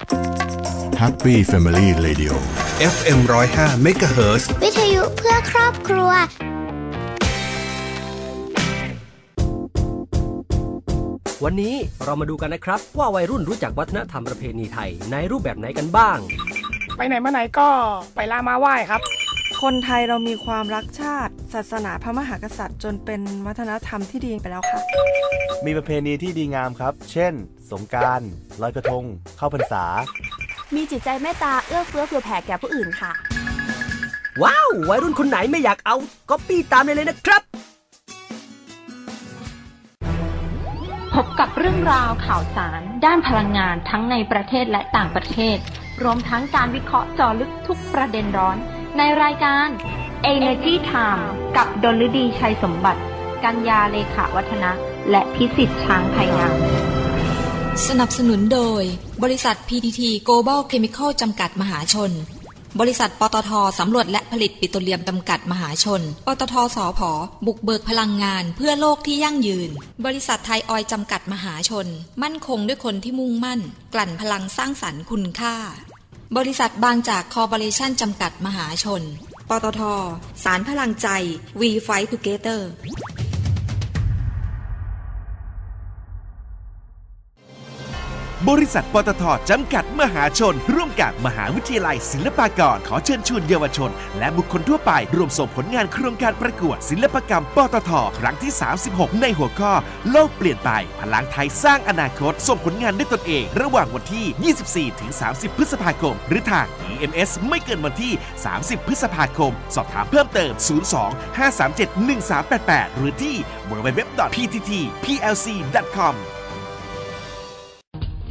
Happy Family Radio FM 105 MHz วิทยุเพื่อครอบครัววันนี้เรามาดูกันนะครับ ว่าวัยรุ่นรู้จักวัฒนธรรมประเพณีไทยในรูปแบบไหนกันบ้าง ไปไหนมาไหนก็ไปลามาไหว้ครับ คนไทยเรามีความรักชาติ ศาสนาพระมหากษัตริย์ จนเป็นวัฒนธรรมที่ดีไปแล้วค่ะ มีประเพณีที่ดีงามครับ เช่น สงกรารลอยกระทง เข้าพรรษา มีจิตใจเมตตาเอื้อเฟื้อเผื่อแผ่แก่ผู้อื่นค่ะ ว้าววัยรุ่นคนไหนไม่อยากเอาก็ปี้ตามได้เลยนะครับ พบกับเรื่องราวข่าวสาร ด้านพลังงานทั้งในประเทศและต่างประเทศ รวมทั้งการวิเคราะห์เจาะลึกทุกประเด็นร้อน ในรายการ Energy Time กับดลฤดีชัยสมบัติ กัญญาเลขาวัฒนะ และพิสิทธิ์ช้างไพงามสนับสนุนโดย บริษัท PTT Global Chemical จำกัดมหาชน บริษัทปตทสำรวจและผลิตปิโตรเลียมจำกัดมหาชน ปตทสอพอบุกเบิกพลังงานเพื่อโลกที่ยั่งยืน บริษัทไทยออยจำกัดมหาชน มั่นคงด้วยคนที่มุ่งมั่น กลั่นพลังสร้างสรรค์คุณค่า บริษัทบางจากคอร์ปอเรชันจำกัดมหาชน ปตท สารพลังใจ We Fight Together บริษัทปตทจำกัดมหาชน ร่วมกับมหาวิทยาลัยศิลปากร ขอเชิญชวนเยาวชน และบุคคลทั่วไปร่วมส่งผลงานโครงการประกวด ศิลปกรรมปตทครั้งที่ 36 ในหัวข้อ โลกเปลี่ยนไป พลังไทยสร้างอนาคต ส่งผลงานด้วยตนเอง ระหว่างวันที่ 24 ถึง 30 พฤษภาคม หรือทาง EMS ไม่เกินวันที่ 30 พฤษภาคม สอบถามเพิ่มเติม 02 537 1388 หรือที่ www.pttplc.com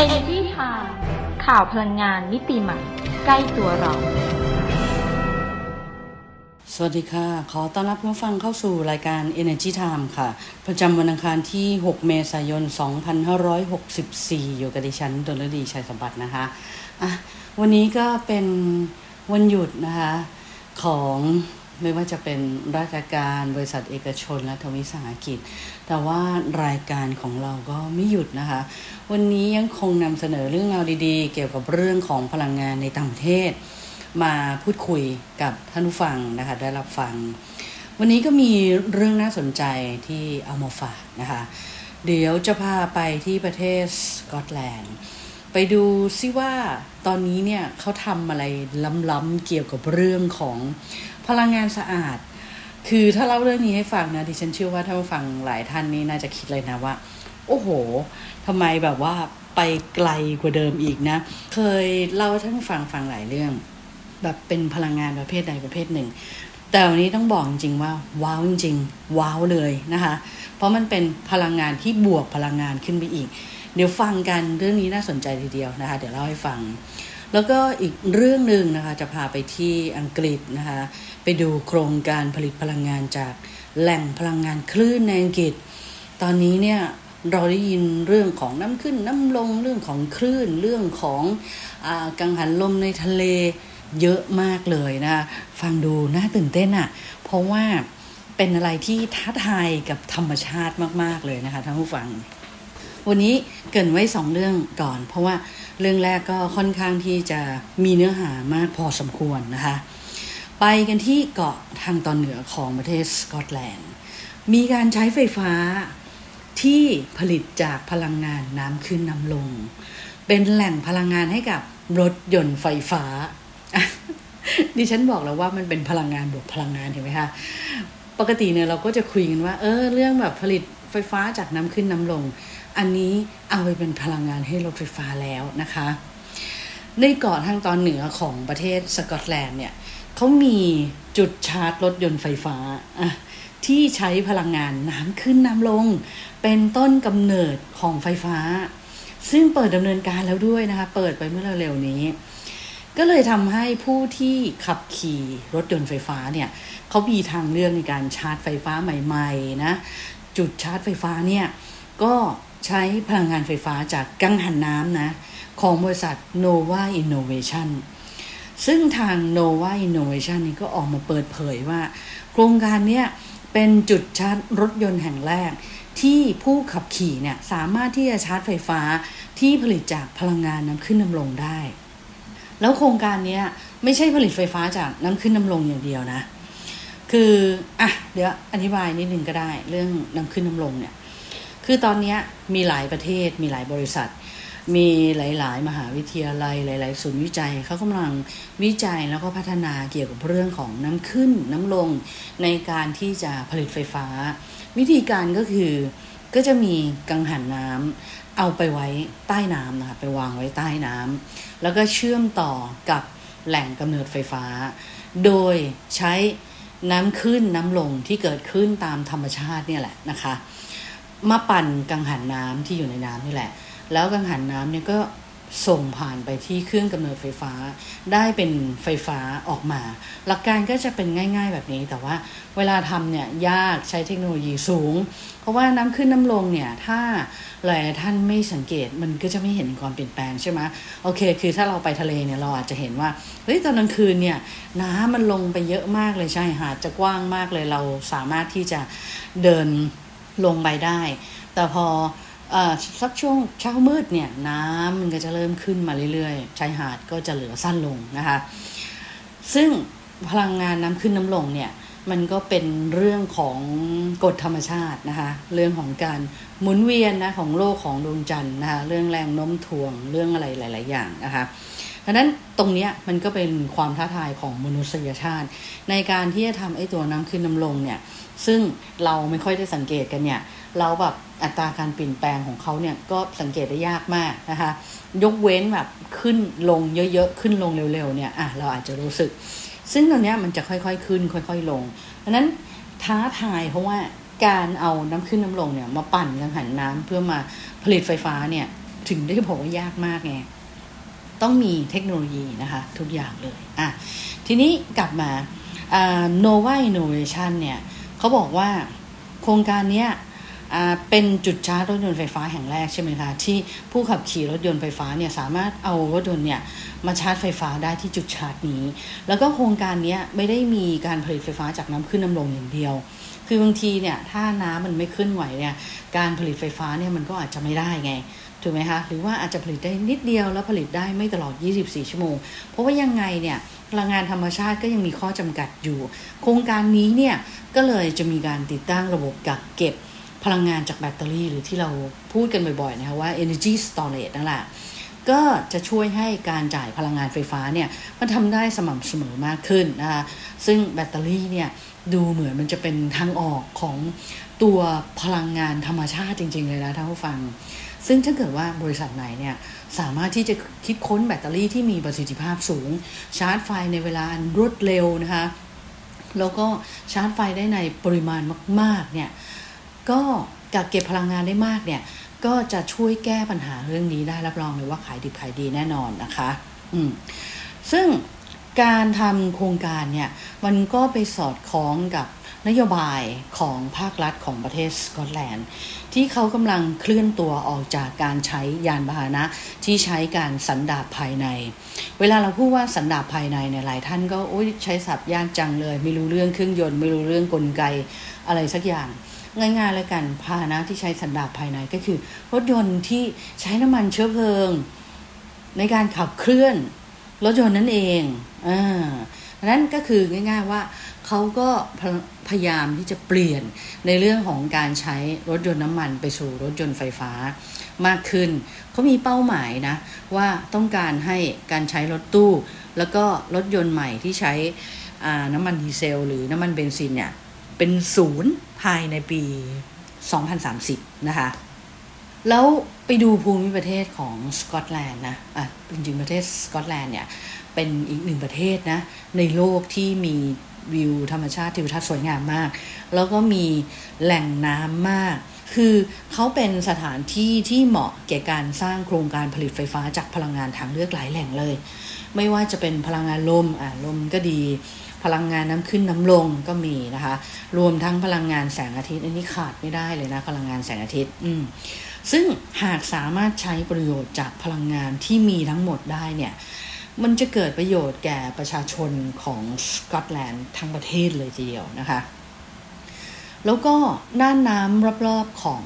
Energy Time ข่าวพลังงานมิติใหม่ ใกล้ตัวเรา สวัสดีค่ะ ขอต้อนรับผู้ฟังเข้าสู่รายการ Energy Time ค่ะ ประจำวันอังคารที่ 6 เมษายน 2564 อยู่กับดิฉันดลดีชัยสมบัตินะคะอะวันนี้ก็เป็นวันหยุดนะคะของ ไม่ว่าจะเป็นราชการบริษัทเอกชนและทวิสาหกิจ แต่ว่ารายการของเราก็ไม่หยุดนะคะ วันนี้ยังคงนำเสนอเรื่องราวดีๆ เกี่ยวกับเรื่องของพลังงานในต่างประเทศ มาพูดคุยกับท่านผู้ฟังนะคะได้รับฟัง วันนี้ก็มีเรื่องน่าสนใจที่เอามาฝากนะคะ เดี๋ยวจะพาไปที่ประเทศสกอตแลนด์ไปดูซิว่าตอนนี้เนี่ยเขาทำอะไรล้ำๆเกี่ยวกับเรื่องของ ลังงานสะอาด คือถ้าเล่าเรื่องนี้ให้ฟังนะดิฉันเชื่อว่าถ้าฟังหลายท่านนี่น่าจะคิดเลยนะว่า โอ้โหทำไมแบบว่าไปไกลกว่าเดิมอีกนะ เคยเล่าท่านฟังฟังหลายเรื่อง แบบเป็นพลังงานประเภทใดประเภทหนึ่ง แต่วันนี้ต้องบอกจริงๆว่า ว้าวจริงๆ ว้าวเลยนะคะ เพราะมันเป็นพลังงานที่บวกพลังงานขึ้นไปอีก เดี๋ยวฟังกันเรื่องนี้น่าสนใจทีเดียวนะคะ เดี๋ยวเล่าให้ฟัง แล้วก็อีกเรื่องหนึ่งนะคะจะพาไปที่อังกฤษนะคะไปดูโครงการผลิตพลังงานจากแหล่งพลังงานคลื่นในอังกฤษ ตอนนี้เนี่ยเราได้ยินเรื่องของน้ำขึ้นน้ำลงเรื่องของคลื่นเรื่องของอกังหันลมในทะเลเยอะมากเลยนะฟังดูน่าตื่นเต้นอะ่ะ เพราะว่าเป็นอะไรที่ท้าทายกับธรรมชาติมาก ๆ เลยนะคะท่านผู้ฟัง วันนี้เกินไว้สองเรื่องก่อน เพราะว่า เรื่องแรกก็ค่อนข้างที่จะมีเนื้อหามากพอสมควรนะคะ ไปกันที่เกาะทางตอนเหนือของประเทศสกอตแลนด์ มีการใช้ไฟฟ้าที่ผลิตจากพลังงานน้ำขึ้นน้ำลง เป็นแหล่งพลังงานให้กับรถยนต์ไฟฟ้า ดิฉันบอกแล้วว่ามันเป็นพลังงานบวกพลังงานเห็นไหมคะ ปกติเนี่ยเราก็จะคุยกันว่า เออ เรื่องแบบผลิตไฟฟ้าจากน้ำขึ้นน้ำลง อันนี้เอาไปเป็นพลังงานให้รถไฟฟ้าแล้วนะคะ ในเกาะทางตอนเหนือของประเทศสกอตแลนด์เนี่ยเขามีจุดชาร์จรถยนต์ไฟฟ้าที่ใช้พลังงานน้ำขึ้นน้ำลง เป็นต้นกำเนิดของไฟฟ้า ซึ่งเปิดดำเนินการแล้วด้วยนะคะ เปิดไปเมื่อเร็วๆนี้ ก็เลยทำให้ผู้ที่ขับขี่รถยนต์ไฟฟ้าเนี่ยเขามีทางเลือกในการชาร์จไฟฟ้าใหม่ ๆ นะ จุดชาร์จไฟฟ้าเนี่ยก็ ใช้พลังงานไฟฟ้าจากกังหันน้ำนะ ของบริษัท Nova Innovation ซึ่งทาง Nova Innovation นี่ก็ออกมาเปิดเผยว่า โครงการนี้เป็นจุดชาร์จรถยนต์แห่งแรก ที่ผู้ขับขี่เนี่ยสามารถที่จะชาร์จไฟฟ้าที่ผลิตจากพลังงานน้ำขึ้นน้ำลงได้ แล้วโครงการนี้ไม่ใช่ผลิตไฟฟ้าจากน้ำขึ้นน้ำลงอย่างเดียวนะ คืออะเดี๋ยวอธิบายนิดนึงก็ได้ เรื่องน้ำขึ้นน้ำลงเนี่ย คือตอนนี้มีหลายประเทศมีหลายบริษัท มีหลาย ๆ มหาวิทยาลัยหลาย ๆ ศูนย์วิจัยเขากำลังวิจัยแล้วก็พัฒนาเกี่ยวกับเรื่องของน้ำขึ้นน้ำลงในการที่จะผลิตไฟฟ้า วิธีการก็คือก็จะมีกังหันน้ำเอาไปไว้ใต้น้ำนะคะไปวางไว้ใต้น้ำแล้วก็เชื่อมต่อกับแหล่งกำเนิดไฟฟ้า โดยใช้น้ำขึ้นน้ำลงที่เกิดขึ้นตามธรรมชาติเนี่ยแหละนะคะ มาปั่นกังหันน้ำที่อยู่ในน้ำนี่แหละ แล้วกังหันน้ำเนี่ยก็ส่งผ่านไปที่เครื่องกำเนิดไฟฟ้า ได้เป็นไฟฟ้าออกมา หลักการก็จะเป็นง่าย ๆแบบนี้ แต่ว่าเวลาทำเนี่ยยากใช้เทคโนโลยีสูง เพราะว่าน้ำขึ้นน้ำลงเนี่ยถ้าหลายท่านไม่สังเกตมันก็จะไม่เห็นความเปลี่ยนแปลงใช่ไหมโอเค คือถ้าเราไปทะเลเนี่ยเราอาจจะเห็นว่าเฮ้ยตอนกลางคืนเนี่ยน้ำมันลงไปเยอะมากเลยใช่หาดจะกว้างมากเลยเราสามารถที่จะเดิน ลงไปได้ แต่พออสักช่วงเช้ามืดเนี่ยน้ำมันก็จะเริ่มขึ้นมาเรื่อยๆชายหาดก็จะเหลือสั้นลงนะคะ ซึ่งพลังงานน้ำขึ้นน้ำลงเนี่ยมันก็เป็นเรื่องของกฎธรรมชาตินะคะ เรื่องของการหมุนเวียนนะของโลกของดวงจันทร์นะคะ เรื่องแรงโน้มถ่วงเรื่องอะไรหลาย ๆ อย่างนะคะ ดังนั้นตรงนี้มันก็เป็นความท้าทายของมนุษยชาติ ในการที่จะทำไอ้ตัวน้ำขึ้นน้ำลงเนี่ย ซึ่งเราไม่ค่อยได้สังเกตกันเนี่ย เราแบบอัตราการเปลี่ยนแปลงของเขาเนี่ยก็สังเกตได้ยากมากนะคะ ยกเว้นแบบขึ้นลงเยอะๆ ขึ้นลงเร็วๆเนี่ยอะเราอาจจะรู้สึก ซึ่งตรงนี้มันจะค่อยๆขึ้น ค่อย ๆ ลงดังนั้นท้าทายเพราะว่าการเอาน้ำขึ้นน้ำลงเนี่ยมาปั่นกังหันน้ำเพื่อมาผลิตไฟฟ้าเนี่ยถึงได้บอกว่ายากมากไง ต้องมีเทคโนโลยีนะคะทุกอย่างเลยอะทีนี้กลับมา Nova Innovation เนี่ยเขาบอกว่าโครงการนี้เป็นจุดชาร์จรถยนต์ไฟฟ้าแห่งแรกใช่ไหมคะ ที่ผู้ขับขี่รถยนต์ไฟฟ้าเนี่ยสามารถเอารถยนต์เนี่ยมาชาร์จไฟฟ้าได้ที่จุดชาร์จนี้ แล้วก็โครงการนี้ไม่ได้มีการผลิตไฟฟ้าจากน้ำขึ้นน้ำลงอย่างเดียว คือบางทีเนี่ยถ้าน้ำมันไม่ขึ้นไหวเนี่ยการผลิตไฟฟ้าเนี่ยมันก็อาจจะไม่ได้ไง ถูกไหมคะหรือว่าอาจจะผลิตได้นิดเดียวแล้วผลิตได้ไม่ตลอด 24 ชั่วโมง เพราะว่ายังไงเนี่ยพลังงานธรรมชาติก็ยังมีข้อจำกัดอยู่ โครงการนี้เนี่ยก็เลยจะมีการติดตั้งระบบกักเก็บพลังงานจากแบตเตอรี่ หรือที่เราพูดกันบ่อยๆนะคะว่า energy storage นั่นแหละก็จะช่วยให้การจ่ายพลังงานไฟฟ้าเนี่ยมันทำได้สม่ำเสมอมากขึ้นนะคะซึ่งแบตเตอรี่เนี่ยดูเหมือนมันจะเป็นทางออกของตัวพลังงานธรรมชาติจริง ๆ เลยนะท่านผู้ฟัง ซึ่งถ้าเกิดว่าบริษัทไหนเนี่ยสามารถที่จะคิดค้นแบตเตอรี่ที่มีประสิทธิภาพสูง ชาร์จไฟในเวลารวดเร็วนะคะแล้วก็ชาร์จไฟได้ในปริมาณมากๆเนี่ยก็กักเก็บพลังงานได้มากเนี่ยก็จะช่วยแก้ปัญหาเรื่องนี้ได้รับรองเลยว่าขายดิบขายดีแน่นอนนะคะอืมซึ่งการทำโครงการเนี่ยมันก็ไปสอดคล้องกับ นโยบายของภาครัฐของประเทศสกอตแลนด์ ที่เขากำลังเคลื่อนตัวออกจากการใช้ยานพาหนะที่ใช้การสันดาปภายใน เวลาเราพูดว่าสันดาปภายในเนี่ยหลายท่านก็โอ้ยใช้ศัพท์ยากจังเลย ไม่รู้เรื่องเครื่องยนต์ไม่รู้เรื่องกลไกอะไรสักอย่างง่ายๆเลยกันพาหนะที่ใช้สันดาปภายในก็คือ รถยนต์ที่ใช้น้ำมันเชื้อเพลิง ในการขับเคลื่อน รถยนต์นั่นเองอ่านั้นก็คือง่าย ๆว่า เขาก็พยายามที่จะเปลี่ยนในเรื่องของการใช้รถยนต์น้ำมันไปสู่รถยนต์ไฟฟ้ามากขึ้น เขามีเป้าหมายนะว่าต้องการให้การใช้รถตู้ แล้วก็รถยนต์ใหม่ที่ใช้น้ำมันดีเซล หรือน้ำมันเบนซินเนี่ยเป็นศูนย์ภายในปี 2030 นะคะ แล้วไปดูภูมิประเทศของสกอตแลนด์นะอะจริงๆประเทศสกอตแลนด์เนี่ยเป็นอีกหนึ่งประเทศนะในโลกที่มี วิวธรรมชาติทิวทัศน์สวยงามมาก แล้วก็มีแหล่งน้ำมาก คือเขาเป็นสถานที่ที่เหมาะแก่การสร้างโครงการผลิตไฟฟ้าจากพลังงานทางเลือกหลายแหล่งเลย ไม่ว่าจะเป็นพลังงานลมอ่าลมก็ดี พลังงานน้ำขึ้นน้ำลงก็มีนะคะ รวมทั้งพลังงานแสงอาทิตย์อันนี้ขาดไม่ได้เลยนะพลังงานแสงอาทิตย์ อืมซึ่งหากสามารถใช้ประโยชน์จากพลังงานที่มีทั้งหมดได้เนี่ย มันจะเกิดประโยชน์แก่ประชาชนของสกอตแลนด์ทั้งประเทศเลยทีเดียวนะคะ แล้วก็ด้านน้ำรอบๆของ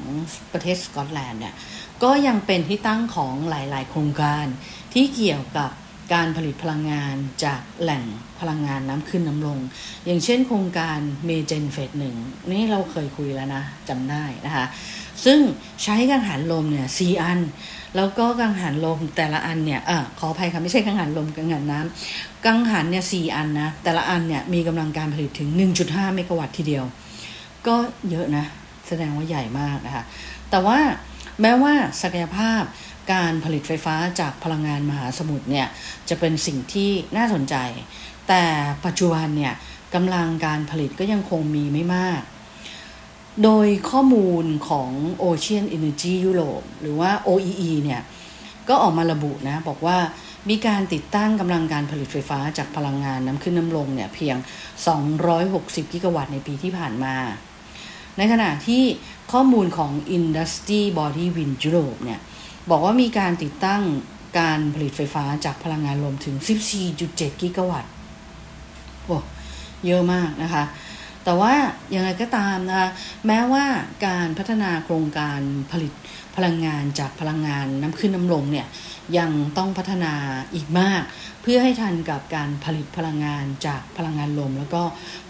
ประเทศสกอตแลนด์เนี่ยก็ยังเป็นที่ตั้งของหลายๆ โครงการที่เกี่ยวกับการผลิตพลังงานจากแหล่งพลังงานน้ำขึ้นน้ำลง อย่างเช่นโครงการเมเจนเฟสหนึ่งนี่เราเคยคุยแล้วนะจำได้นะคะ ซึ่งใช้กังหันลมเนี่ยสี่อัน แล้วก็กังหันลมแต่ละอันเนี่ยเออขออภัยค่ะไม่ใช่กังหันลมกังหันน้ำกังหันเนี่ยสี่อันนะแต่ละอันเนี่ยมีกำลังการผลิตถึง 1.5 เมกะวัตต์ทีเดียว ก็เยอะนะ แสดงว่าใหญ่มากนะคะ แต่ว่าแม้ว่าศักยภาพการผลิตไฟฟ้าจากพลังงานมหาสมุทรเนี่ยจะเป็นสิ่งที่น่าสนใจ แต่ปัจจุบันเนี่ยกำลังการผลิตก็ยังคงมีไม่มาก โดยข้อมูลของ Ocean Energy Europe หรือว่า OEE เนี่ย ก็ออกมาระบุนะ บอกว่ามีการติดตั้งกำลังการผลิตไฟฟ้าจากพลังงานน้ำขึ้นน้ำลงเนี่ย เพียง 260 กิกะวัตต์ในปีที่ผ่านมา ในขณะที่ข้อมูลของ Industry Body Wind Europe เนี่ย บอกว่ามีการติดตั้งการผลิตไฟฟ้าจากพลังงานลมถึง 14.7 กิกะวัตต์โอ้เยอะมากนะคะ แต่ว่าอย่างไรก็ตามนะคะแม้ว่าการพัฒนาโครงการผลิตพลังงานจากพลังงานน้ำขึ้นน้ำลงเนี่ยยังต้องพัฒนาอีกมาก เพื่อให้ทันกับการผลิตพลังงานจากพลังงานลม แล้วก็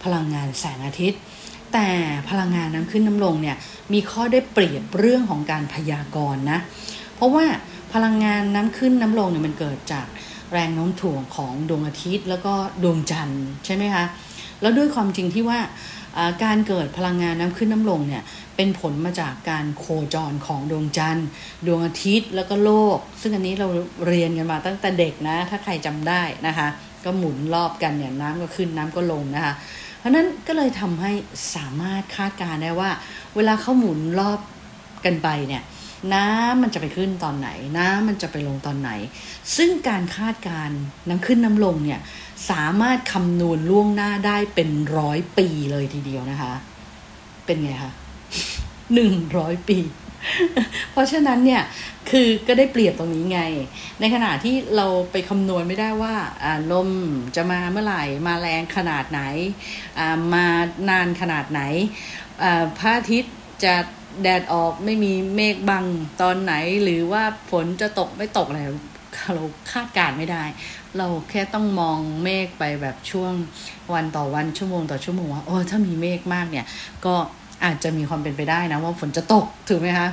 พลังงานแสงอาทิตย์ แต่พลังงานน้ำขึ้นน้ำลงเนี่ยมีข้อได้เปรียบเรื่องของการพยากรณ์นะเพราะว่าพลังงานน้ำขึ้นน้ำลงเนี่ยมันเกิดจากแรงโน้มถ่วงของดวงอาทิตย์ แล้วก็ดวงจันทร์ใช่ไหมคะ แล้วด้วยความจริงที่ว่าการเกิดพลังงานน้ำขึ้นน้ำลงเนี่ยเป็นผลมาจากการโคจรของดวงจันทร์ ดวงอาทิตย์แล้วก็โลก ซึ่งอันนี้เราเรียนกันมาตั้งแต่เด็กนะ ถ้าใครจำได้นะคะ ก็หมุนรอบกันเนี่ยน้ำก็ขึ้นน้ำก็ลงนะคะ เพราะนั้นก็เลยทำให้สามารถคาดการได้ว่า เวลาเขาหมุนรอบกันไปเนี่ย น้ำมันจะไปขึ้นตอนไหน น้ำมันจะไปลงตอนไหน ซึ่งการคาดการน้ำขึ้นน้ำลงเนี่ยสามารถคำนวณล่วงหน้าได้เป็นร้อยปีเลยทีเดียวนะคะ เป็นไงคะหนึ่งร้อยปี เพราะฉะนั้นเนี่ยคือก็ได้เปรียบตรงนี้ไง ในขณะที่เราไปคำนวณไม่ได้ว่าลมจะมาเมื่อไหร่ มาแรงขนาดไหนมานานขนาดไหนพระอาทิตย์จะ แดดออกไม่มีเมฆบังตอนไหน หรือว่าฝนจะตกไม่ตกอะไรเราคาดการไม่ได้ เราแค่ต้องมองเมฆไปแบบช่วงวันต่อวันชั่วโมงต่อชั่วโมงว่าโอ้ถ้ามีเมฆมากเนี่ย ก็อาจจะมีความเป็นไปได้นะว่าฝนจะตกถูกไหมคะ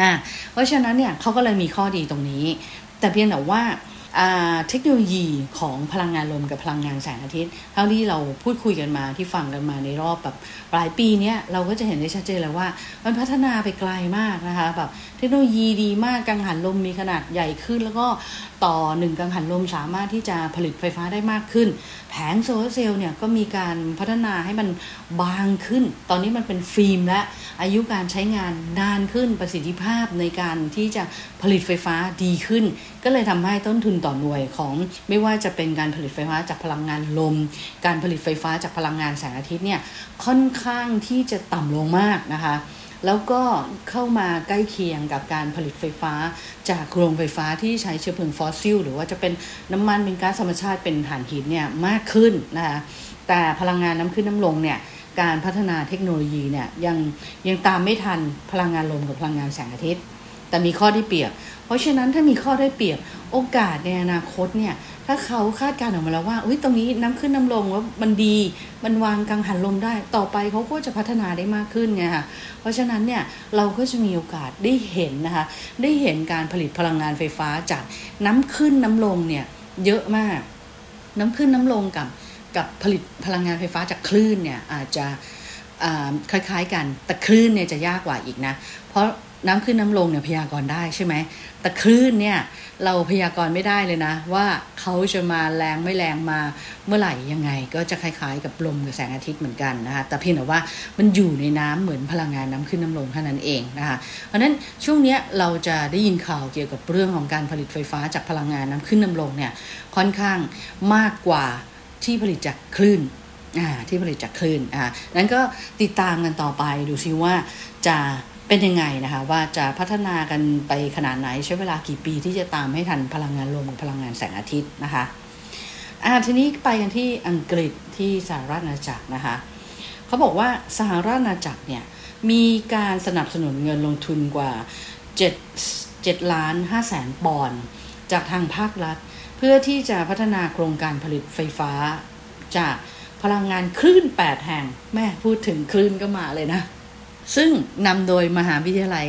อ่าเพราะฉะนั้นเนี่ยเขาก็เลยมีข้อดีตรงนี้ แต่เพียงแต่ว่า เทคโนโลยีของพลังงานลมกับพลังงานแสงอาทิตย์ เท่าที่เราพูดคุยกันมาที่ฟังกันมาในรอบแบบหลายปีนี้เราก็จะเห็นได้ชัดเจนเลยว่า มันพัฒนาไปไกลมากนะคะแบบ ทคโนโลยีดีมากกังหันลมมีขนาดใหญ่ขึ้น แล้วก็ต่อหนึ่งกังหันลมสามารถที่จะผลิตไฟฟ้าได้มากขึ้น แผงโซลาร์เซลล์เนี่ยก็มีการพัฒนาให้มันบางขึ้น ตอนนี้มันเป็นฟิล์มและอายุการใช้งานนานขึ้นประสิทธิภาพในการที่จะผลิตไฟฟ้าดีขึ้น ก็เลยทำให้ต้นทุนต่อหน่วยของไม่ว่าจะเป็นการผลิตไฟฟ้าจากพลังงานลม การผลิตไฟฟ้าจากพลังงานแสงอาทิตย์เนี่ยค่อนข้างที่จะต่ำลงมากนะคะ แล้วก็เข้ามาใกล้เคียงกับการผลิตไฟฟ้า จากโรงไฟฟ้าที่ใช้เชื้อเพลิงฟอสซิลหรือว่าจะเป็นน้ำมันเป็นก๊าซธรรมชาติเป็นถ่านหินเนี่ยมากขึ้นนะคะแต่พลังงานน้ำขึ้นน้ำลงเนี่ยการพัฒนาเทคโนโลยีเนี่ยยังยังตามไม่ทันพลังงานลมกับพลังงานแสงอาทิตย์ แต่มีข้อที่เปรียบ เพราะฉะนั้นถ้ามีข้อได้เปรียบโอกาสในอนาคตเนี่ย ถ้าเขาคาดการณ์ออกมาแล้วว่าอุ้ยตรงนี้น้ำขึ้นน้ำลงว่ามันดีมันวางกังหันลมได้ ต่อไปเขาก็จะพัฒนาได้มากขึ้นไงค่ะเพราะฉะนั้นเนี่ยเราก็จะมีโอกาสได้เห็นนะคะได้เห็นการผลิตพลังงานไฟฟ้าจากน้ำขึ้นน้ำลงเนี่ยเยอะมาก น้ำขึ้นน้ำลงกับกับผลิตพลังงานไฟฟ้าจากคลื่นเนี่ยอาจจะคล้ายๆกันแต่คลื่นเนี่ยจะยากกว่าอีกนะ เพราะ น้ำขึ้นน้ำลงเนี่ยพยากรณ์ได้ใช่ไหม แต่คลื่นเนี่ยเราพยากรณ์ไม่ได้เลยนะ ว่าเขาจะมาแรงไม่แรงมาเมื่อไหร่ยังไง ก็จะคล้ายๆกับลมกับแสงอาทิตย์เหมือนกันนะคะแต่เพียงแต่ว่ามันอยู่ในน้ำเหมือนพลังงานน้ำขึ้นน้ำลงเท่านั้นเองนะคะเพราะฉะนั้นช่วงนี้เราจะได้ยินข่าวเกี่ยวกับเรื่องของการผลิตไฟฟ้าจากพลังงานน้ำขึ้นน้ำลงเนี่ยค่อนข้างมากกว่าที่ผลิตจากคลื่นที่ผลิตจากคลื่นอ่านั้นก็ติดตามกันต่อไปดูซิว่าจะ เป็นยังไงนะคะ ว่าจะพัฒนากันไปขนาดไหนใช้เวลากี่ปีที่จะตามให้ทันพลังงานลมกับพลังงานแสงอาทิตย์นะคะอ่าทีนี้ไปกันที่อังกฤษที่สหรัฐอาณาจักรนะคะเขาบอกว่าสหรัฐอาณาจักรเนี่ยมีการสนับสนุนเงินลงทุนกว่า7 7ล้าน5แสนปอนด์จากทางภาครัฐ เพื่อที่จะพัฒนาโครงการผลิตไฟฟ้า จากพลังงานคลื่น 8 แห่ง แม่พูดถึงคลื่นก็มาเลยนะ ซึ่งนำโดยมหาวิทยาลัย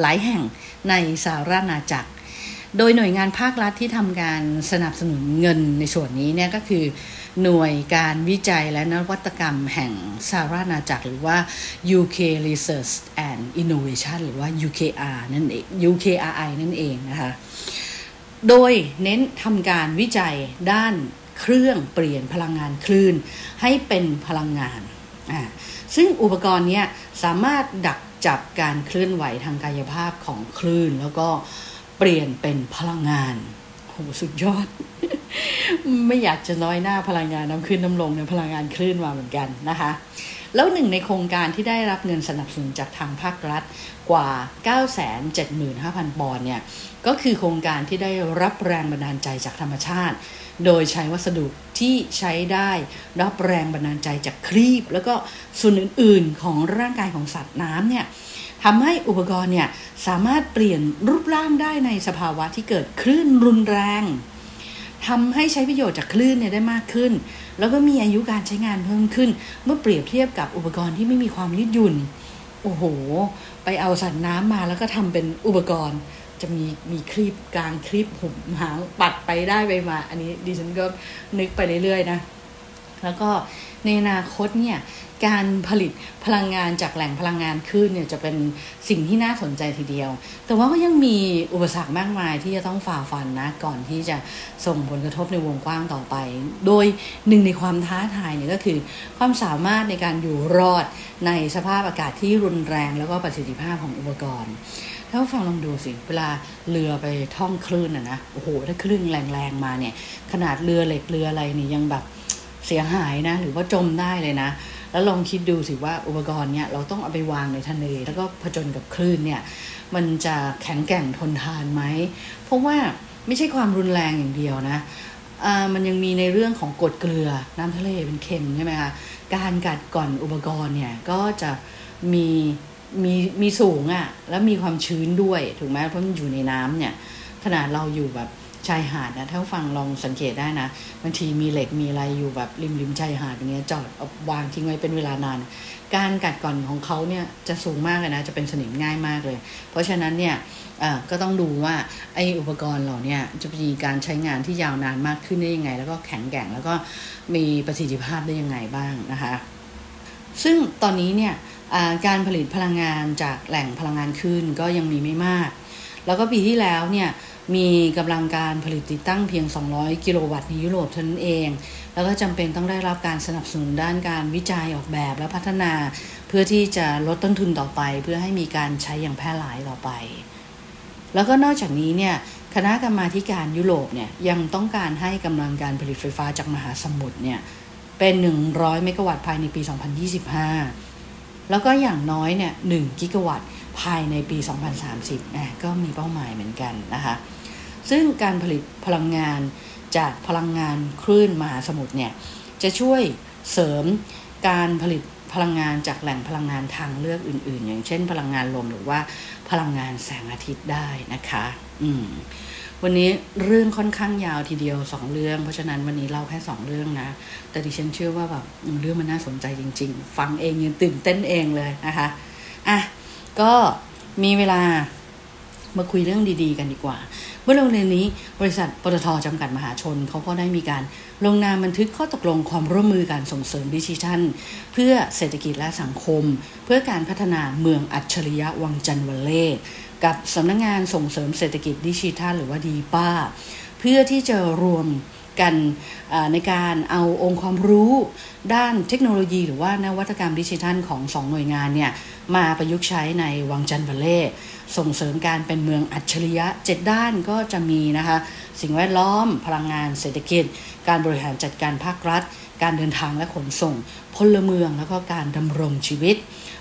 หลายแห่งในสหรัฐอาณาจักร โดยหน่วยงานภาครัฐที่ทำการสนับสนุนเงินในส่วนนี้เนี่ยก็คือ หน่วยการวิจัยและนวัตกรรมแห่งสหรัฐอาณาจักร หรือว่า UK Research and Innovation หรือว่า UKR นั่นเอง UKRI นั่นเองนะคะ โดยเน้นทำการวิจัยด้านเครื่องเปลี่ยนพลังงานคลื่นให้เป็นพลังงานอ่า ซึ่งอุปกรณ์นี้สามารถดักจับการเคลื่อนไหวทางกายภาพของคลื่น แล้วก็เปลี่ยนเป็นพลังงานโหสุดยอด ไม่อยากจะน้อยหน้าพลังงานน้ำขึ้นน้ำลงในพลังงานคลื่นมาเหมือนกันนะคะ แล้วหนึ่งในโครงการที่ได้รับเงินสนับสนุนจากทางภาครัฐกว่า 975,000 ปอนด์เนี่ย ก็คือโครงการที่ได้รับแรงบันดาลใจจากธรรมชาติ โดยใช้วัสดุ ที่ใช้ได้รับแรงบันดาลใจจากครีบ แล้วก็ส่วนอื่นๆของร่างกายของสัตว์น้ำเนี่ยทำให้อุปกรณ์เนี่ยสามารถเปลี่ยนรูปร่างได้ในสภาวะที่เกิดคลื่นรุนแรงทำให้ใช้ประโยชน์จากคลื่นเนี่ยได้มากขึ้น แล้วก็มีอายุการใช้งานเพิ่มขึ้น เมื่อเปรียบเทียบกับอุปกรณ์ที่ไม่มีความยืดหยุ่น โอ้โห ไปเอาสัตว์น้ำมาแล้วก็ทำเป็นอุปกรณ์ จะมีมีคลิปกลางคลิปผมหางปัดไปได้ไปมา อันนี้ดิฉันก็นึกไปเรื่อยๆนะ แล้วก็ในอนาคตเนี่ยการผลิตพลังงานจากแหล่งพลังงานขึ้นเนี่ยจะเป็นสิ่งที่น่าสนใจทีเดียว แต่ว่าก็ยังมีอุปสรรคมากมายที่จะต้องฝ่าฟันนะก่อนที่จะส่งผลกระทบในวงกว้างต่อไป โดยหนึ่งในความท้าทายเนี่ยก็คือ ความสามารถในการอยู่รอดในสภาพอากาศที่รุนแรงแล้วก็ประสิทธิภาพของอุปกรณ์ ถ้าฟังลองดูสิ เวลาเรือไปท่องคลื่นอะนะโอ้โหถ้าคลื่นแรงๆมาเนี่ย ขนาดเรือเหล็กเรืออะไรนี่ยังแบบเสียหายนะ หรือว่าจมได้เลยนะ แล้วลองคิดดูสิว่าอุปกรณ์เนี่ยเราต้องเอาไปวางในทะเลแล้วก็ผจญกับคลื่นเนี่ย มันจะแข็งแกร่งทนทานไหม เพราะว่าไม่ใช่ความรุนแรงอย่างเดียวนะมันยังมีในเรื่องของกรดเกลือน้ำทะเลเป็นเค็มใช่ไหมคะการกัดก่อนอุปกรณ์เนี่ยก็จะมี มีมีสูงอะ่ะ แล้วมีความชื้นด้วยถูกไหมเพราะมันอยู่ในน้ำเนี่ย ขนาดเราอยู่แบบชายหาดนะถ้าฟังลองสังเกตได้นะบางทีมีเหล็กมีอะไรอยู่แบบริมริมชายหาดอย่างเงี้ยจอดเอาวางทิ้งไว้เป็นเวลานาน การกัดก่อนของเขาเนี่ยจะสูงมากเลยนะจะเป็นสนิมง่ายมากเลย เพราะฉะนั้นเนี่ยก็ต้องดูว่าไออุปกรณ์เหล่านี้จะมีการใช้งานที่ยาวนานมากขึ้นได้ยังไง แล้วก็แข็งแกร่งแล้วก็มีประสิทธิภาพได้ยังไงบ้างนะคะ ซึ่งตอนนี้เนี่ย การผลิตพลังงานจากแหล่งพลังงานขึ้นก็ยังมีไม่มาก แล้วก็ปีที่แล้วเนี่ยมีกำลังการผลิตติดตั้งเพียง 200 กิโลวัตต์ในยุโรปเท่านั้นเอง แล้วก็จำเป็นต้องได้รับการสนับสนุนด้านการวิจัยออกแบบและพัฒนา เพื่อที่จะลดต้นทุนต่อไป เพื่อให้มีการใช้อย่างแพร่หลายต่อไป แล้วก็นอกจากนี้เนี่ยคณะกรรมาการยุโรปเนี่ยยังต้องการให้กำลังการผลิตไฟฟ้าจากมหาสมุทรเนี่ยเป็น 100 เมกะวัตต์ภายในปี 2025 แล้วก็อย่างน้อยเนี่ยหกิกะวัตต์ภายในปี 2030นะก็มีเป้าหมายเหมือนกันนะคะ ซึ่งการผลิตพลังงานจากพลังงานคลื่นมหาสมุทรเนี่ยจะช่วยเสริมการผลิตพลังงานจากแหล่งพลังงานทางเลือกอื่น ๆ อย่างเช่น พลังงานลมหรือว่าพลังงานแสงอาทิตย์ได้นะคะ อืม วันนี้เรื่องค่อนข้างยาวทีเดียวสองเรื่อง เพราะฉะนั้นวันนี้เล่าแค่สองเรื่องนะ แต่ดิฉันเชื่อว่าแบบเรื่องมันน่าสนใจจริง ๆ ฟังเองยังตื่นเต้นเองเลยนะคะอะก็มีเวลามาคุยเรื่องดีๆ กันดีกว่า เมื่อโรงเรียนนี้บริษัทปตทจำกัดมหาชนเขาก็ได้มีการลงนามบันทึกข้อตกลงความร่วมมือการส่งเสริมดิจิทัล เพื่อเศรษฐกิจและสังคม เพื่อการพัฒนาเมืองอัจฉริยะวังจันทร์วัลเล่ กับสำนักงงานส่งเสริมเศรษฐกิจดิจิทัลหรือว่าดีป้า เพื่อที่จะรวมกันในการเอาองค์ความรู้ด้านเทคโนโลยี หรือว่านวัตกรรมดิจิทัลของสองหน่วยงานเนี่ยมาประยุกต์ใช้ในวังจันทร์วเล่ส่งเสริมการเป็นเมืองอัจฉริยะเจ็ดด้านก็จะมีนะคะ สิ่งแวดล้อม พลังงานเศรษฐกิจ การบริหารจัดการภาครัฐ การเดินทางและขนส่ง พลเมืองแล้วก็การดำรงชีวิต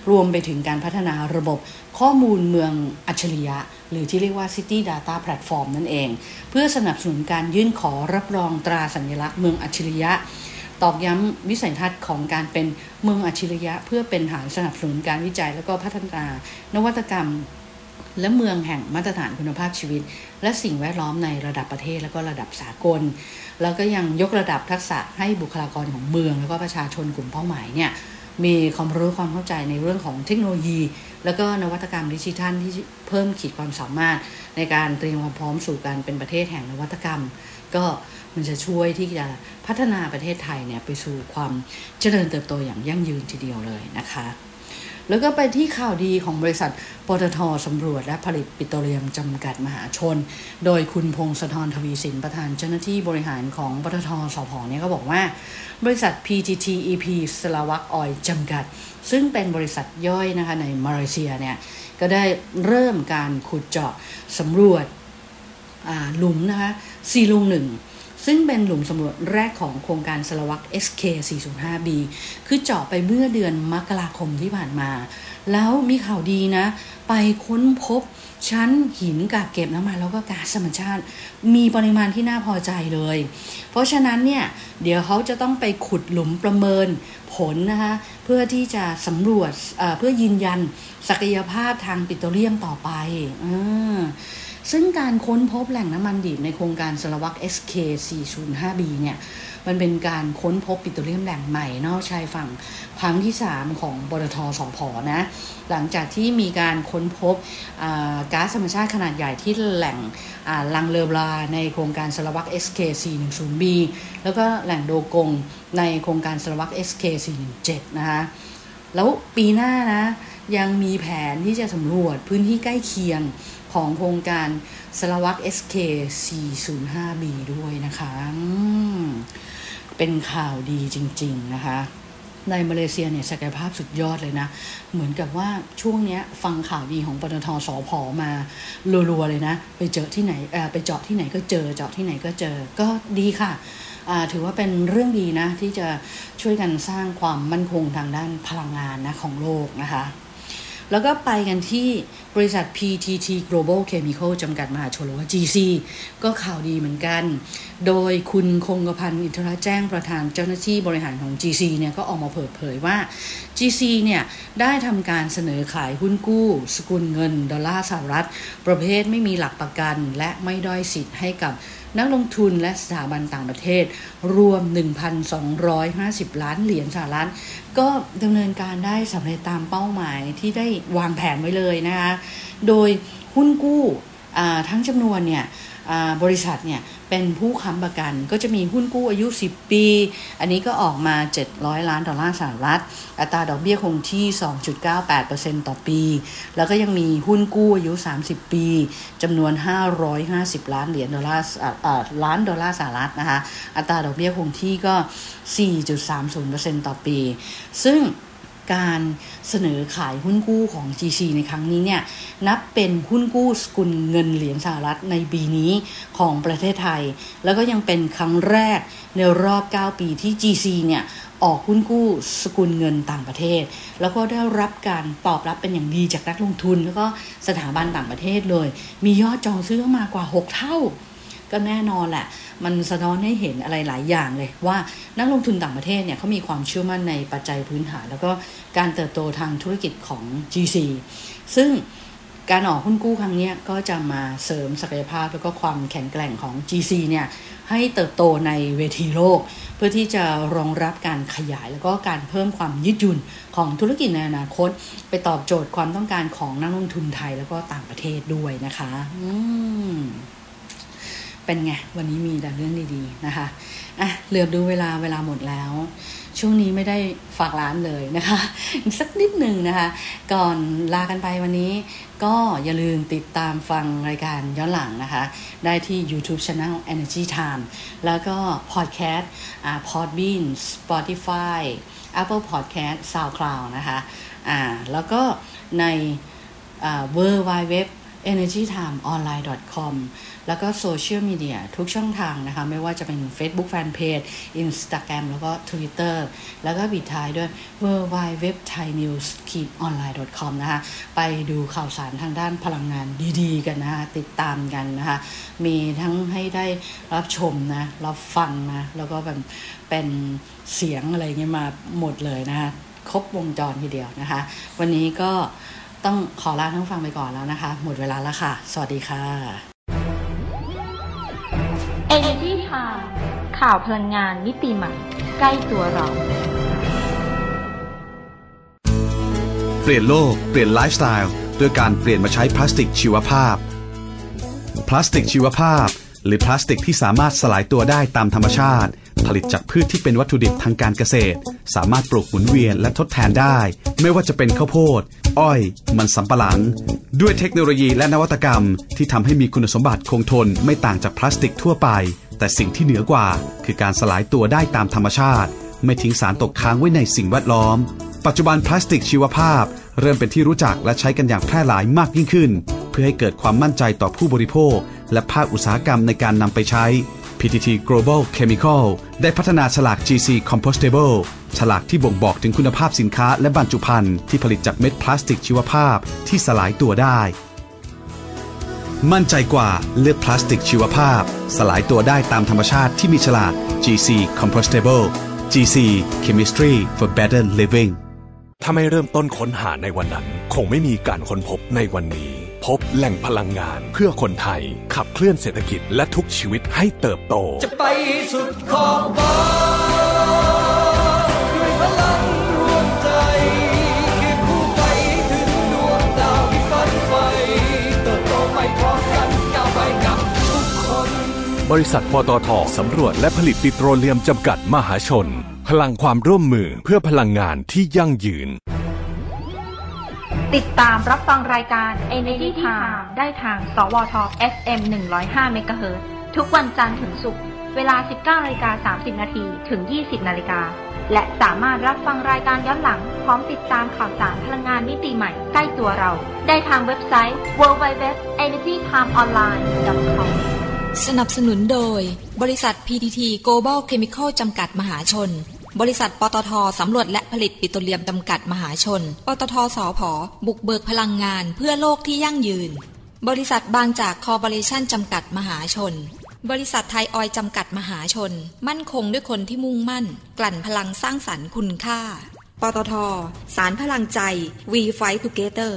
รวมไปถึงการพัฒนาระบบข้อมูลเมืองอัจฉริยะ หรือที่เรียกว่า City Data Platform นั่นเอง เพื่อสนับสนุนการยื่นขอรับรองตราสัญลักษณ์เมืองอัจฉริยะ ตอกย้ำวิสัยทัศน์ของการเป็นเมืองอัจฉริยะ เพื่อเป็นฐานสนับสนุนการวิจัยและก็พัฒนานวัตกรรม และเมืองแห่งมาตรฐานคุณภาพชีวิต และสิ่งแวดล้อมในระดับประเทศและก็ระดับสากล แล้วก็ยังยกระดับทักษะให้บุคลากรของเมือง แล้วก็ประชาชนกลุ่มเป้าหมายเนี่ยมีความรู้ความเข้าใจในเรื่องของเทคโนโลยี แล้วก็นวัตกรรมดิจิทัลที่เพิ่มขีดความสามารถ ในการเตรียมความพร้อมสู่การเป็นประเทศแห่งนวัตกรรม ก็มันจะช่วยที่จะพัฒนาประเทศไทยเนี่ยไปสู่ความเจริญเติบโตอย่างยั่งยืนทีเดียวเลยนะคะ แล้วก็ไปที่ข่าวดีของบริษัทปตทสำรวจและผลิตปิโตรเลียมจำกัดมหาชน โดยคุณพงศธรทวีสินประธานเจ้าหน้าที่บริหารของปตทสพเนี่ยก็บอกว่า บริษัท PTT EP สลาวักออยจำกัด ซึ่งเป็นบริษัทย่อยนะคะในมาเลเซียเนี่ยก็ได้เริ่มการขุดเจาะสำรวจหลุมนะคะซีลุงหนึ่ง ซึ่งเป็นหลุมสำรวจแรกของโครงการสลวัก SK 405B คือเจาะไปเมื่อเดือนมกราคมที่ผ่านมา แล้วมีข่าวดีนะ ไปค้นพบชั้นหินกากเก็บน้ำมันแล้วก็ก๊าซธรรมชาติ มีปริมาณที่น่าพอใจเลย เพราะฉะนั้นเนี่ย เดี๋ยวเขาจะต้องไปขุดหลุมประเมินผลนะคะเพื่อที่จะสำรวจเพื่อยืนยันศักยภาพทางปิโตรเลียมต่อไปอ ซึ่งการค้นพบแหล่งน้ำมันดิบในโครงการสลวัก SK 405B เนี่ย มันเป็นการค้นพบปิโตรเลียมแหล่งใหม่นอกชายฝั่งครั้งที่ 3 ของบรทสพนะ หลังจากที่มีการค้นพบก๊าซธรรมชาติขนาดใหญ่ที่แหล่งลังเลอบลาในโครงการสลวัก SK 410B แล้วก็แหล่งโดกงในโครงการสลวัก SK 417นะคะแล้วปีหน้านะยังมีแผนที่จะสำรวจพื้นที่ใกล้เคียง ของโครงการสลวัก SK 405B ด้วยนะคะเป็นข่าวดีจริง ๆ นะคะในมาเลเซียเนี่ยศักยภาพสุดยอดเลยนะ เหมือนกับว่าช่วงนี้ฟังข่าวดีของปตทสอพอมารัวๆเลยนะ ไปเจอที่ไหนไปเจาะที่ไหนก็เจอ เจาะที่ไหนก็เจอก็ดีค่ะ ถือว่าเป็นเรื่องดีนะ ที่จะช่วยกันสร้างความมั่นคงทางด้านพลังงานนะของโลกนะคะ แล้วก็ไปกันที่ บริษัท PTT Global Chemical จำกัดมหาชนหรือว่า GC ก็ข่าวดีเหมือนกัน โดยคุณคงกพันธ์อินทรแจ้งประธานเจ้าหน้าที่บริหารของ GC เนี่ยก็ออกมาเปิดเผยว่า GC เนี่ยได้ทำการเสนอขายหุ้นกู้ สกุลเงิน ดอลลาร์สหรัฐ ประเภทไม่มีหลักประกัน และไม่ด้อยสิทธิ์ให้กับ นักลงทุนและสถาบันต่างประเทศ รวม 1,250 ล้านเหรียญสหรัฐก็ดำเนินการได้สำเร็จตามเป้าหมายที่ได้วางแผนไว้เลยนะคะ โดยหุ้นกู้ทั้งจำนวนเนี่ยบริษัทเนี่ย เป็นผู้ค้ำประกัน ก็จะมีหุ้นกู้อายุ 10 ปี อันนี้ก็ออกมา 700 ล้านดอลลาร์สหรัฐ อัตราดอกเบี้ยคงที่ 2.98%ต่อปี แล้วก็ยังมีหุ้นกู้อายุ 30 ปีจำนวน 550 ล้านเหรียญดอลลาร์ล้านดอลลาร์สหรัฐนะคะ อัตราดอกเบี้ยคงที่ก็ 4.30%ต่อปี ซึ่งการ เสนอขายหุ้นกู้ของ GC ในครั้งนี้เนี่ยนับเป็นหุ้นกู้สกุลเงินเหรียญสหรัฐในปีนี้ของประเทศไทย แล้วก็ยังเป็นครั้งแรกในรอบ 9 ปีที่ GC เนี่ยออกหุ้นกู้สกุลเงินต่างประเทศ แล้วก็ได้รับการตอบรับเป็นอย่างดีจากนักลงทุน แล้วก็สถาบันต่างประเทศเลย มียอดจองซื้อมากว่า 6 เท่า ก็แน่นอนแหละมันสะท้อนให้เห็นอะไรหลายอย่างเลย ว่านักลงทุนต่างประเทศเนี่ยเขามีความเชื่อมั่นในปัจจัยพื้นฐาน แล้วก็การเติบโตทางธุรกิจของ GC ซึ่งการออกหุ้นกู้ครั้งนี้ก็จะมาเสริมศักยภาพแล้วก็ความแข็งแกร่งของ GC เนี่ยให้เติบโตในเวทีโลก เพื่อที่จะรองรับการขยายแล้วก็การเพิ่มความยืดหยุ่นของธุรกิจในอนาคต ไปตอบโจทย์ความต้องการของนักลงทุนไทยแล้วก็ต่างประเทศด้วยนะคะ อืม เป็นไง วันนี้มีแต่เรื่องดีๆนะคะอะเหลือบดูเวลาเวลาหมดแล้ว ช่วงนี้ไม่ได้ฝากร้านเลยนะคะอีกสักนิดหนึ่งนะคะ ก่อนลากันไปวันนี้ ก็อย่าลืมติดตามฟังรายการย้อนหลังนะคะ ได้ที่ YouTube Channel Energy Time แล้วก็ Podcast อ่า Podbean Spotify Apple Podcast SoundCloud นะคะอ่าแล้วก็ในอ่า w w w energytimeonline.com แล้วก็โซเชียลมีเดียทุกช่องทางนะคะ ไม่ว่าจะเป็น Facebook Fanpage Instagram แล้วก็ Twitter แล้วก็บิดท้ายด้วย w w w thai news online com นะคะ ไปดูข่าวสารทางด้านพลังงานดีๆ กันนะคะ ติดตามกันนะคะ มีทั้งให้ได้รับชมนะ รับฟังนะ แล้วก็แบบเป็นเสียงอะไรเงี้ยมาหมดเลยนะคะ ครบวงจรทีเดียวนะคะ วันนี้ก็ ต้องขอลาท่านผู้ฟังไปก่อนแล้วนะคะ หมดเวลาแล้วค่ะ สวัสดีค่ะ Energy Time ข่าวพลังงานมิติใหม่ ใกล้ตัวเรา เปลี่ยนโลก เปลี่ยนไลฟ์สไตล์ด้วยการเปลี่ยนมาใช้พลาสติกชีวภาพ พลาสติกชีวภาพ หรือพลาสติกที่สามารถสลายตัวได้ตามธรรมชาติผ ลิตจากพืชที่เป็นวัตถุดิบทางการเกษตร สามารถปลูกหมุนเวียนและทดแทนได้ ไม่ว่าจะเป็นข้าวโพด อ้อย มันสำปะหลัง ด้วยเทคโนโลยีและนวัตกรรม ที่ทำให้มีคุณสมบัติคงทนไม่ต่างจากพลาสติกทั่วไป แต่สิ่งที่เหนือกว่า คือการสลายตัวได้ตามธรรมชาติ ไม่ทิ้งสารตกค้างไว้ในสิ่งแวดล้อม ปัจจุบันพลาสติกชีวภาพ เริ่มเป็นที่รู้จักและใช้กันอย่างแพร่หลายมากยิ่งขึ้น เพื่อให้เกิดความมั่นใจต่อผู้บริโภค และภาคอุตสาหกรรมในการนำไปใช้ PTT Global Chemical ได้พัฒนาฉลาก GC Compostable ฉลากที่บ่งบอกถึงคุณภาพสินค้าและบรรจุภัณฑ์ที่ผลิตจากเม็ดพลาสติกชีวภาพที่สลายตัวได้ มั่นใจกว่าเลือกพลาสติกชีวภาพ สลายตัวได้ตามธรรมชาติที่มีฉลาก GC Compostable GC Chemistry for Better Living ถ้าไม่เริ่มต้นค้นหาในวันนั้น คงไม่มีการค้นพบในวันนี้ พบแหล่งพลังงานเพื่อคนไทย ขับเคลื่อนเศรษฐกิจและทุกชีวิตให้เติบโต จะไปสุดขอบฟ้าด้วยพลังรวมใจคียงคู่ไปถึงดวงดาวที่ฝันใฝ่เติบโตไปพร้อมกันก้าวไปกับทุกคน บริษัทปตทสำรวจและผลิตปิโตรเลียมจำกัดมหาชน พลังความร่วมมือเพื่อพลังงานที่ยั่งยืน ติดตามรับฟังรายการ Energy Time ได้ทาง สวท FM 105 MHz ทุกวันจันทร์ถึงศุกร์เวลา 19นาฬิกา30 นาทีถึง 20นาฬิกา และสามารถรับฟังรายการย้อนหลัง พร้อมติดตามข่าวสารพลังงานมิติใหม่ใกล้ตัวเรา ได้ทางเว็บไซต์ www.energytimeonline.com สนับสนุนโดย บริษัท PTT Global Chemical จำกัดมหาชน บริษัทปตทสำรวจและผลิตปิโตรเลียมจำกัดมหาชน ปตทสอพอบุกเบิกพลังงานเพื่อโลกที่ยั่งยืน บริษัทบางจากคอร์ปอเรชั่นจำกัดมหาชน บริษัทไทยออยจำกัดมหาชน มั่นคงด้วยคนที่มุ่งมั่น กลั่นพลังสร้างสรรค์คุณค่า ปตท สารพลังใจ We Fight Together